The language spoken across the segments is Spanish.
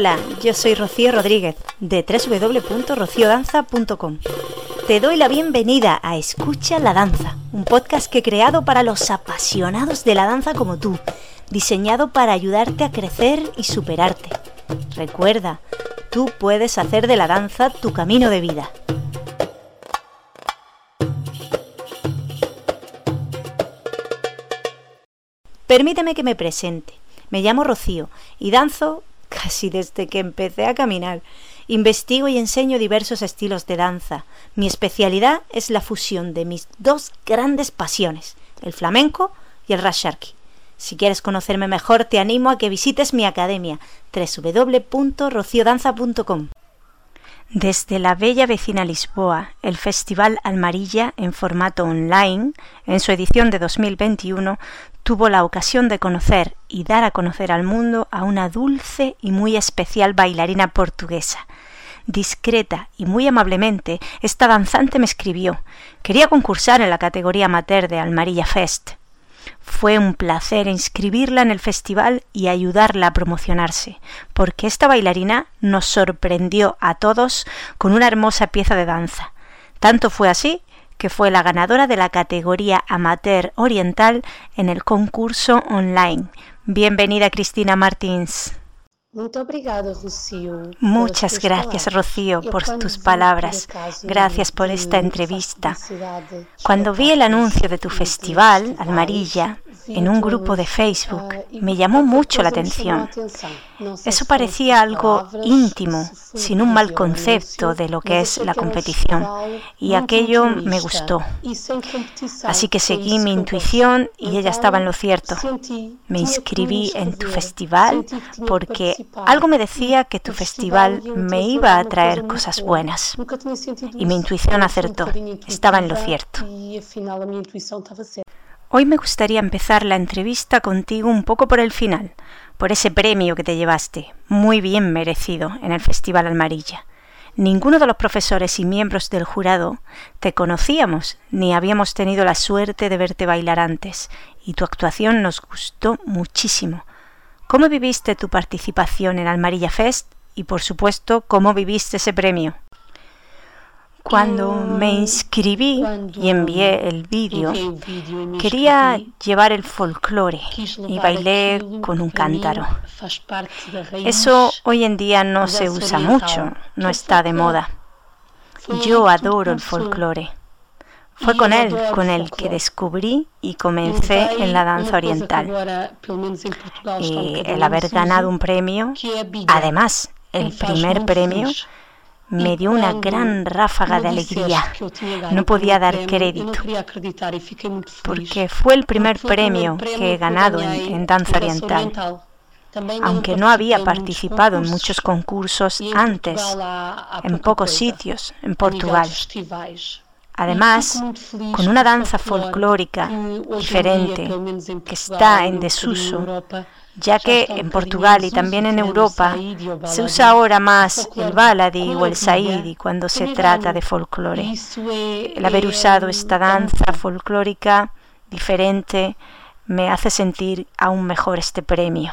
Hola, yo soy Rocío Rodríguez de www.rociodanza.com. Te doy la bienvenida a Escucha la Danza, un podcast que he creado para los apasionados de la danza como tú, diseñado para ayudarte a crecer y superarte. Recuerda, tú puedes hacer de la danza tu camino de vida. Permíteme que me presente. Me llamo Rocío y danzo casi desde que empecé a caminar. Investigo y enseño diversos estilos de danza. Mi especialidad es la fusión de mis dos grandes pasiones, el flamenco y el rasharki. Si quieres conocerme mejor, te animo a que visites mi academia www.rociodanza.com. Desde la bella vecina Lisboa, el Festival Almarilla, en formato online, en su edición de 2021, tuvo la ocasión de conocer y dar a conocer al mundo a una dulce y muy especial bailarina portuguesa. Discreta y muy amablemente, esta danzante me escribió. Quería concursar en la categoría amateur de Almarilla Fest. Fue un placer inscribirla en el festival y ayudarla a promocionarse, porque esta bailarina nos sorprendió a todos con una hermosa pieza de danza. Tanto fue así que fue la ganadora de la categoría amateur oriental en el concurso online. Bienvenida Cristina Martins. Muchas gracias, Rocío, por tus palabras. Gracias por esta entrevista. Cuando vi el anuncio de tu festival, Almarilla, en un grupo de Facebook me llamó mucho la atención. Eso parecía algo íntimo, sin un mal concepto de lo que es la competición, y aquello me gustó. Así que seguí mi intuición y ella estaba en lo cierto. Me inscribí en tu festival porque algo me decía que tu festival me iba a traer cosas buenas. Y mi intuición acertó, estaba en lo cierto. Hoy me gustaría empezar la entrevista contigo un poco por el final, por ese premio que te llevaste, muy bien merecido, en el Festival Almarilla. Ninguno de los profesores y miembros del jurado te conocíamos, ni habíamos tenido la suerte de verte bailar antes, y tu actuación nos gustó muchísimo. ¿Cómo viviste tu participación en Almarilla Fest? Y por supuesto, ¿cómo viviste ese premio? Cuando me inscribí y envié el vídeo, quería llevar el folclore y bailé con un cántaro. Eso hoy en día no se usa mucho, no está de moda. Yo adoro el folclore. Fue con él con el que descubrí y comencé en la danza oriental. Y el haber ganado un premio, además, el primer premio, me dio una gran ráfaga de alegría. No podía dar crédito, porque fue el primer premio que he ganado en, danza oriental. Aunque no había participado en muchos concursos antes, en pocos sitios, en Portugal. Además, con una danza folclórica diferente que está en desuso, ya que en Portugal y también en Europa se usa ahora más el baladi o el saidi cuando se trata de folclore. El haber usado esta danza folclórica diferente me hace sentir aún mejor este premio.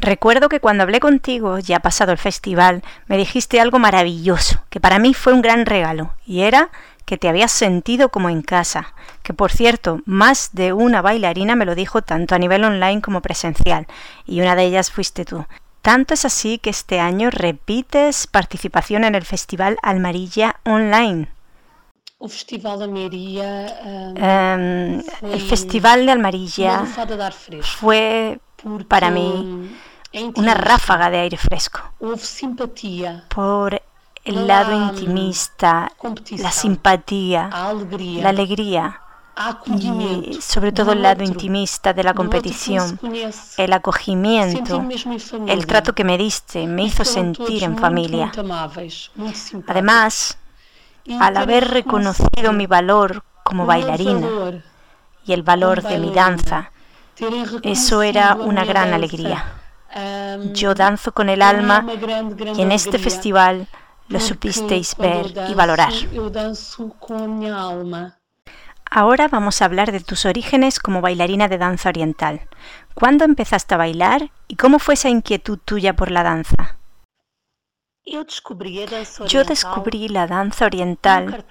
Recuerdo que cuando hablé contigo, ya pasado el festival, me dijiste algo maravilloso, que para mí fue un gran regalo, y era que te habías sentido como en casa, que por cierto, más de una bailarina me lo dijo tanto a nivel online como presencial, y una de ellas fuiste tú. Tanto es así que este año repites participación en el Festival Almarilla Online. Em, el Festival de Almarilla fue para mí una ráfaga de aire fresco. Por el lado intimista, la simpatía, la alegría y sobre todo el lado intimista de la competición, el acogimiento, el trato que me diste me hizo sentir en familia. Además, al haber reconocido mi valor como bailarina y el valor de mi danza, eso era una gran alegría. Yo danzo con el alma y en este festival lo supisteis ver y valorar. Ahora vamos a hablar de tus orígenes como bailarina de danza oriental. ¿Cuándo empezaste a bailar y cómo fue esa inquietud tuya por la danza? Yo descubrí la danza oriental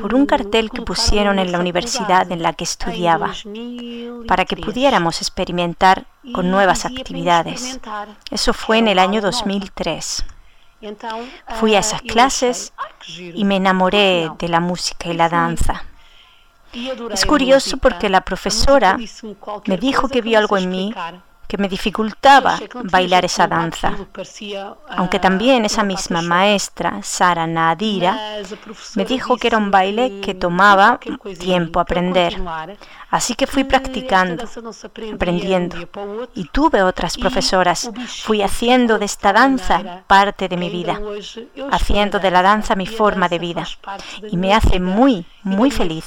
por un cartel que pusieron en la universidad en la que estudiaba, para que pudiéramos experimentar con nuevas actividades. Eso fue en el año 2003. Fui a esas clases y me enamoré de la música y la danza. Es curioso porque la profesora me dijo que vio algo en mí que me dificultaba bailar esa danza, aunque también esa misma maestra, Sara Nadira, me dijo que era un baile que tomaba tiempo aprender. Así que fui practicando, aprendiendo, y tuve otras profesoras. Fui haciendo de esta danza parte de mi vida, haciendo de la danza mi forma de vida, y me hace muy, muy feliz,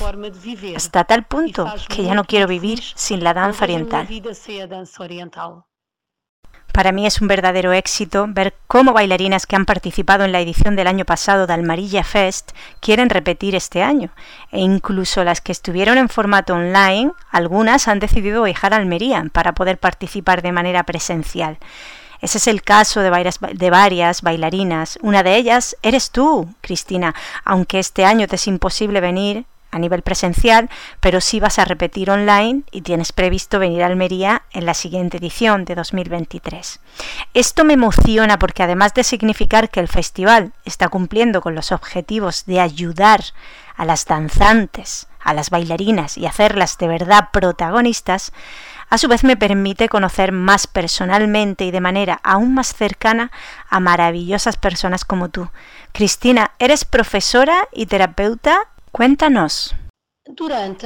hasta tal punto que ya no quiero vivir sin la danza oriental. Para mí es un verdadero éxito ver cómo bailarinas que han participado en la edición del año pasado de Almarilla Fest quieren repetir este año. E incluso las que estuvieron en formato online, algunas han decidido viajar a Almería para poder participar de manera presencial. Ese es el caso de varias, de varias bailarinas. Una de ellas eres tú, Cristina, aunque este año te es imposible venir a nivel presencial, pero sí vas a repetir online y tienes previsto venir a Almería en la siguiente edición de 2023. Esto me emociona porque además de significar que el festival está cumpliendo con los objetivos de ayudar a las danzantes, a las bailarinas y hacerlas de verdad protagonistas, a su vez me permite conocer más personalmente y de manera aún más cercana a maravillosas personas como tú. Cristina, eres profesora y terapeuta Cuéntanos.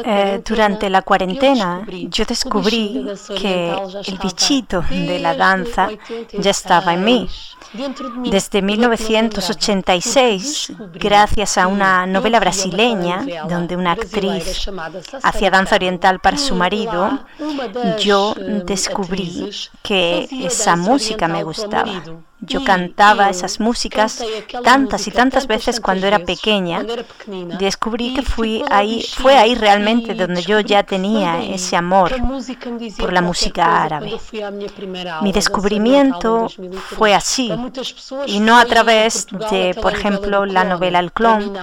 Eh, durante la cuarentena yo descubrí que el bichito de la danza ya estaba en mí. Desde 1986, gracias a una novela brasileña donde una actriz hacía danza oriental para su marido, yo descubrí que esa música me gustaba. Yo cantaba esas músicas tantas y tantas veces cuando era pequeña. Descubrí que fui ahí, fue ahí realmente donde yo ya tenía ese amor por la música árabe. Mi descubrimiento fue así y no a través de, por ejemplo, la novela El clon,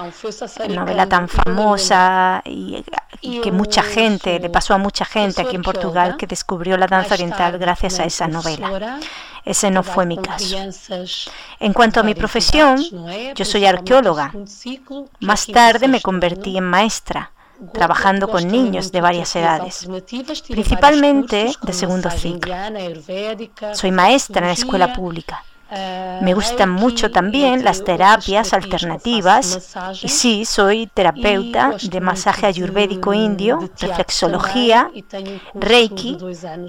novela tan famosa y que mucha gente, le pasó a mucha gente aquí en Portugal que descubrió la danza oriental gracias a esa novela. Ese no fue mi caso. En cuanto a mi profesión, yo soy arqueóloga. Más tarde me convertí en maestra, trabajando con niños de varias edades, principalmente de segundo ciclo. Soy maestra en la escuela pública. Me gustan mucho también las terapias alternativas y sí, soy terapeuta de masaje ayurvédico indio, reflexología, reiki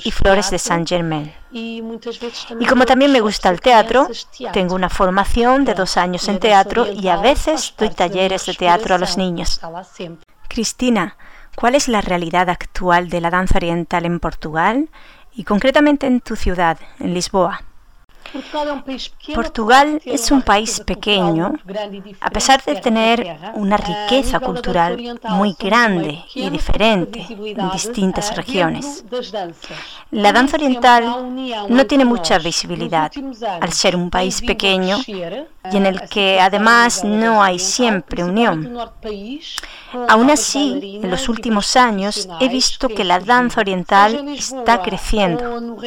y flores de Saint Germain. Y como también me gusta el teatro, tengo una formación de dos años en teatro y a veces doy talleres de teatro a los niños. Cristina, ¿cuál es la realidad actual de la danza oriental en Portugal y concretamente en tu ciudad, en Lisboa? Portugal es un país pequeño, a pesar de tener una riqueza cultural muy grande y diferente en distintas regiones. La danza oriental no tiene mucha visibilidad al ser un país pequeño y en el que además no hay siempre unión. Aún así, en los últimos años he visto que la danza oriental está creciendo,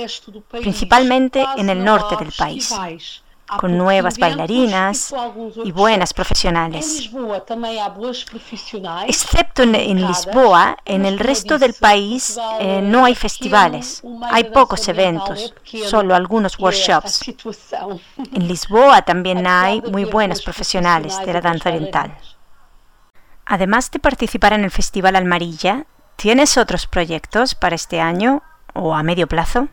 principalmente en el norte del país con nuevas bailarinas y buenas profesionales. Excepto en, Lisboa, en el resto del país eh, no hay festivales, hay pocos eventos, solo algunos workshops. En Lisboa también hay muy buenos profesionales de la danza oriental. Además de participar en el Festival Almarilla, ¿tienes otros proyectos para este año o a medio plazo?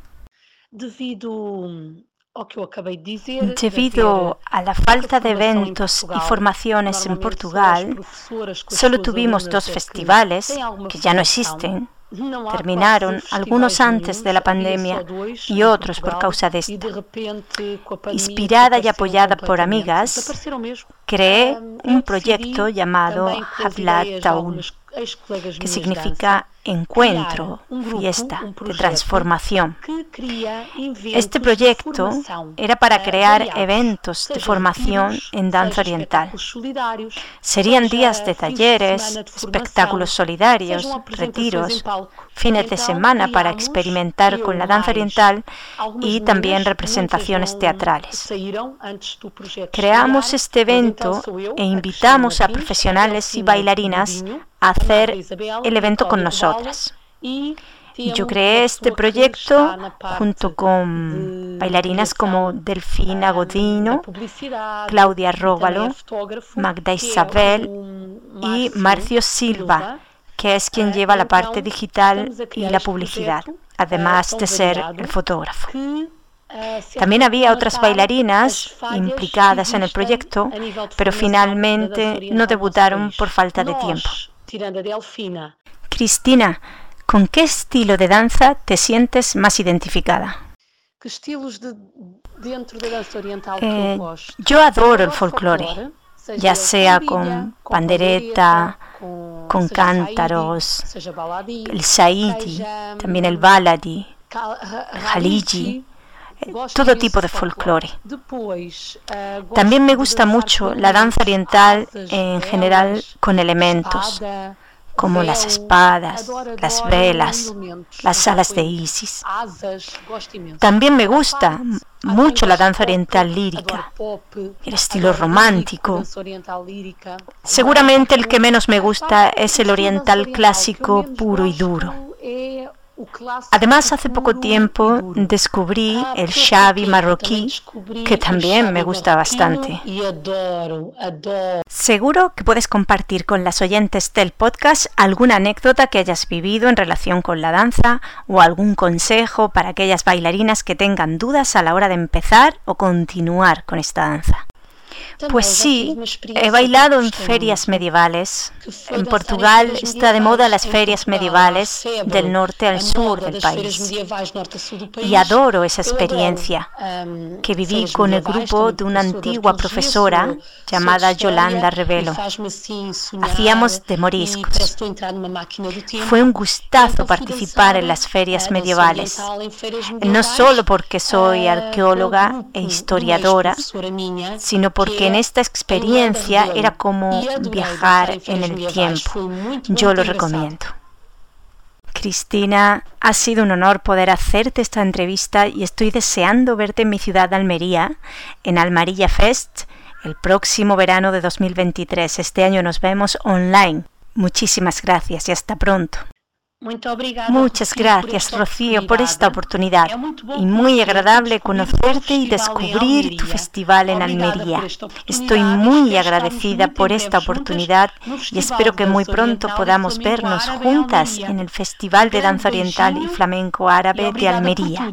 Debido a la falta de eventos y formaciones en Portugal, solo tuvimos dos festivales que ya no existen. Terminaron algunos antes de la pandemia y otros por causa de esta. Inspirada y apoyada por amigas, creé un proyecto llamado Hadlat Taul que significa encuentro, fiesta, de transformación. Este proyecto era para crear eventos de formación en danza oriental. Serían días de talleres, espectáculos solidarios, retiros, fines de semana para experimentar con la danza oriental y también representaciones teatrales. Creamos este evento e invitamos a profesionales y bailarinas a hacer el evento con nosotras. Yo creé este proyecto junto con bailarinas como Delfina Godino, Claudia Róbalo, Magda Isabel y Marcio Silva, que es quien lleva la parte digital y la publicidad, además de ser el fotógrafo. También había otras bailarinas implicadas en el proyecto, pero finalmente no debutaron por falta de tiempo. Cristina, ¿con qué estilo de danza te sientes más identificada? Eh, yo adoro el folclore, ya sea con pandereta, con cántaros, el saidi, también el baladi, haliji, todo tipo de folclore. También me gusta mucho la danza oriental en general con elementos como las espadas, las velas, las alas de Isis. También me gusta mucho la danza oriental lírica, el estilo romántico. Seguramente el que menos me gusta es el oriental clásico puro y duro. Además, hace poco tiempo descubrí el Xavi marroquí, que también me gusta bastante. Seguro que puedes compartir con las oyentes del podcast alguna anécdota que hayas vivido en relación con la danza o algún consejo para aquellas bailarinas que tengan dudas a la hora de empezar o continuar con esta danza. Pues sí, he bailado en ferias medievales. En Portugal está de moda las ferias medievales del norte al sur del país. Y adoro esa experiencia que viví con el grupo de una antigua profesora llamada Yolanda Revelo. Hacíamos de moriscos. Fue un gustazo participar en las ferias medievales, no solo porque soy arqueóloga e historiadora, sino porque en esta experiencia era como viajar en el tiempo. Yo lo recomiendo. Cristina, ha sido un honor poder hacerte esta entrevista y estoy deseando verte en mi ciudad de Almería, en Almarilla Fest, el próximo verano de 2023. Este año nos vemos online. Muchísimas gracias y hasta pronto. Muchas gracias, Rocío, por esta oportunidad. Y muy agradable conocerte y descubrir tu festival en Almería. Estoy muy agradecida por esta oportunidad y espero que muy pronto podamos vernos juntas en el Festival de Danza Oriental y Flamenco Árabe de Almería.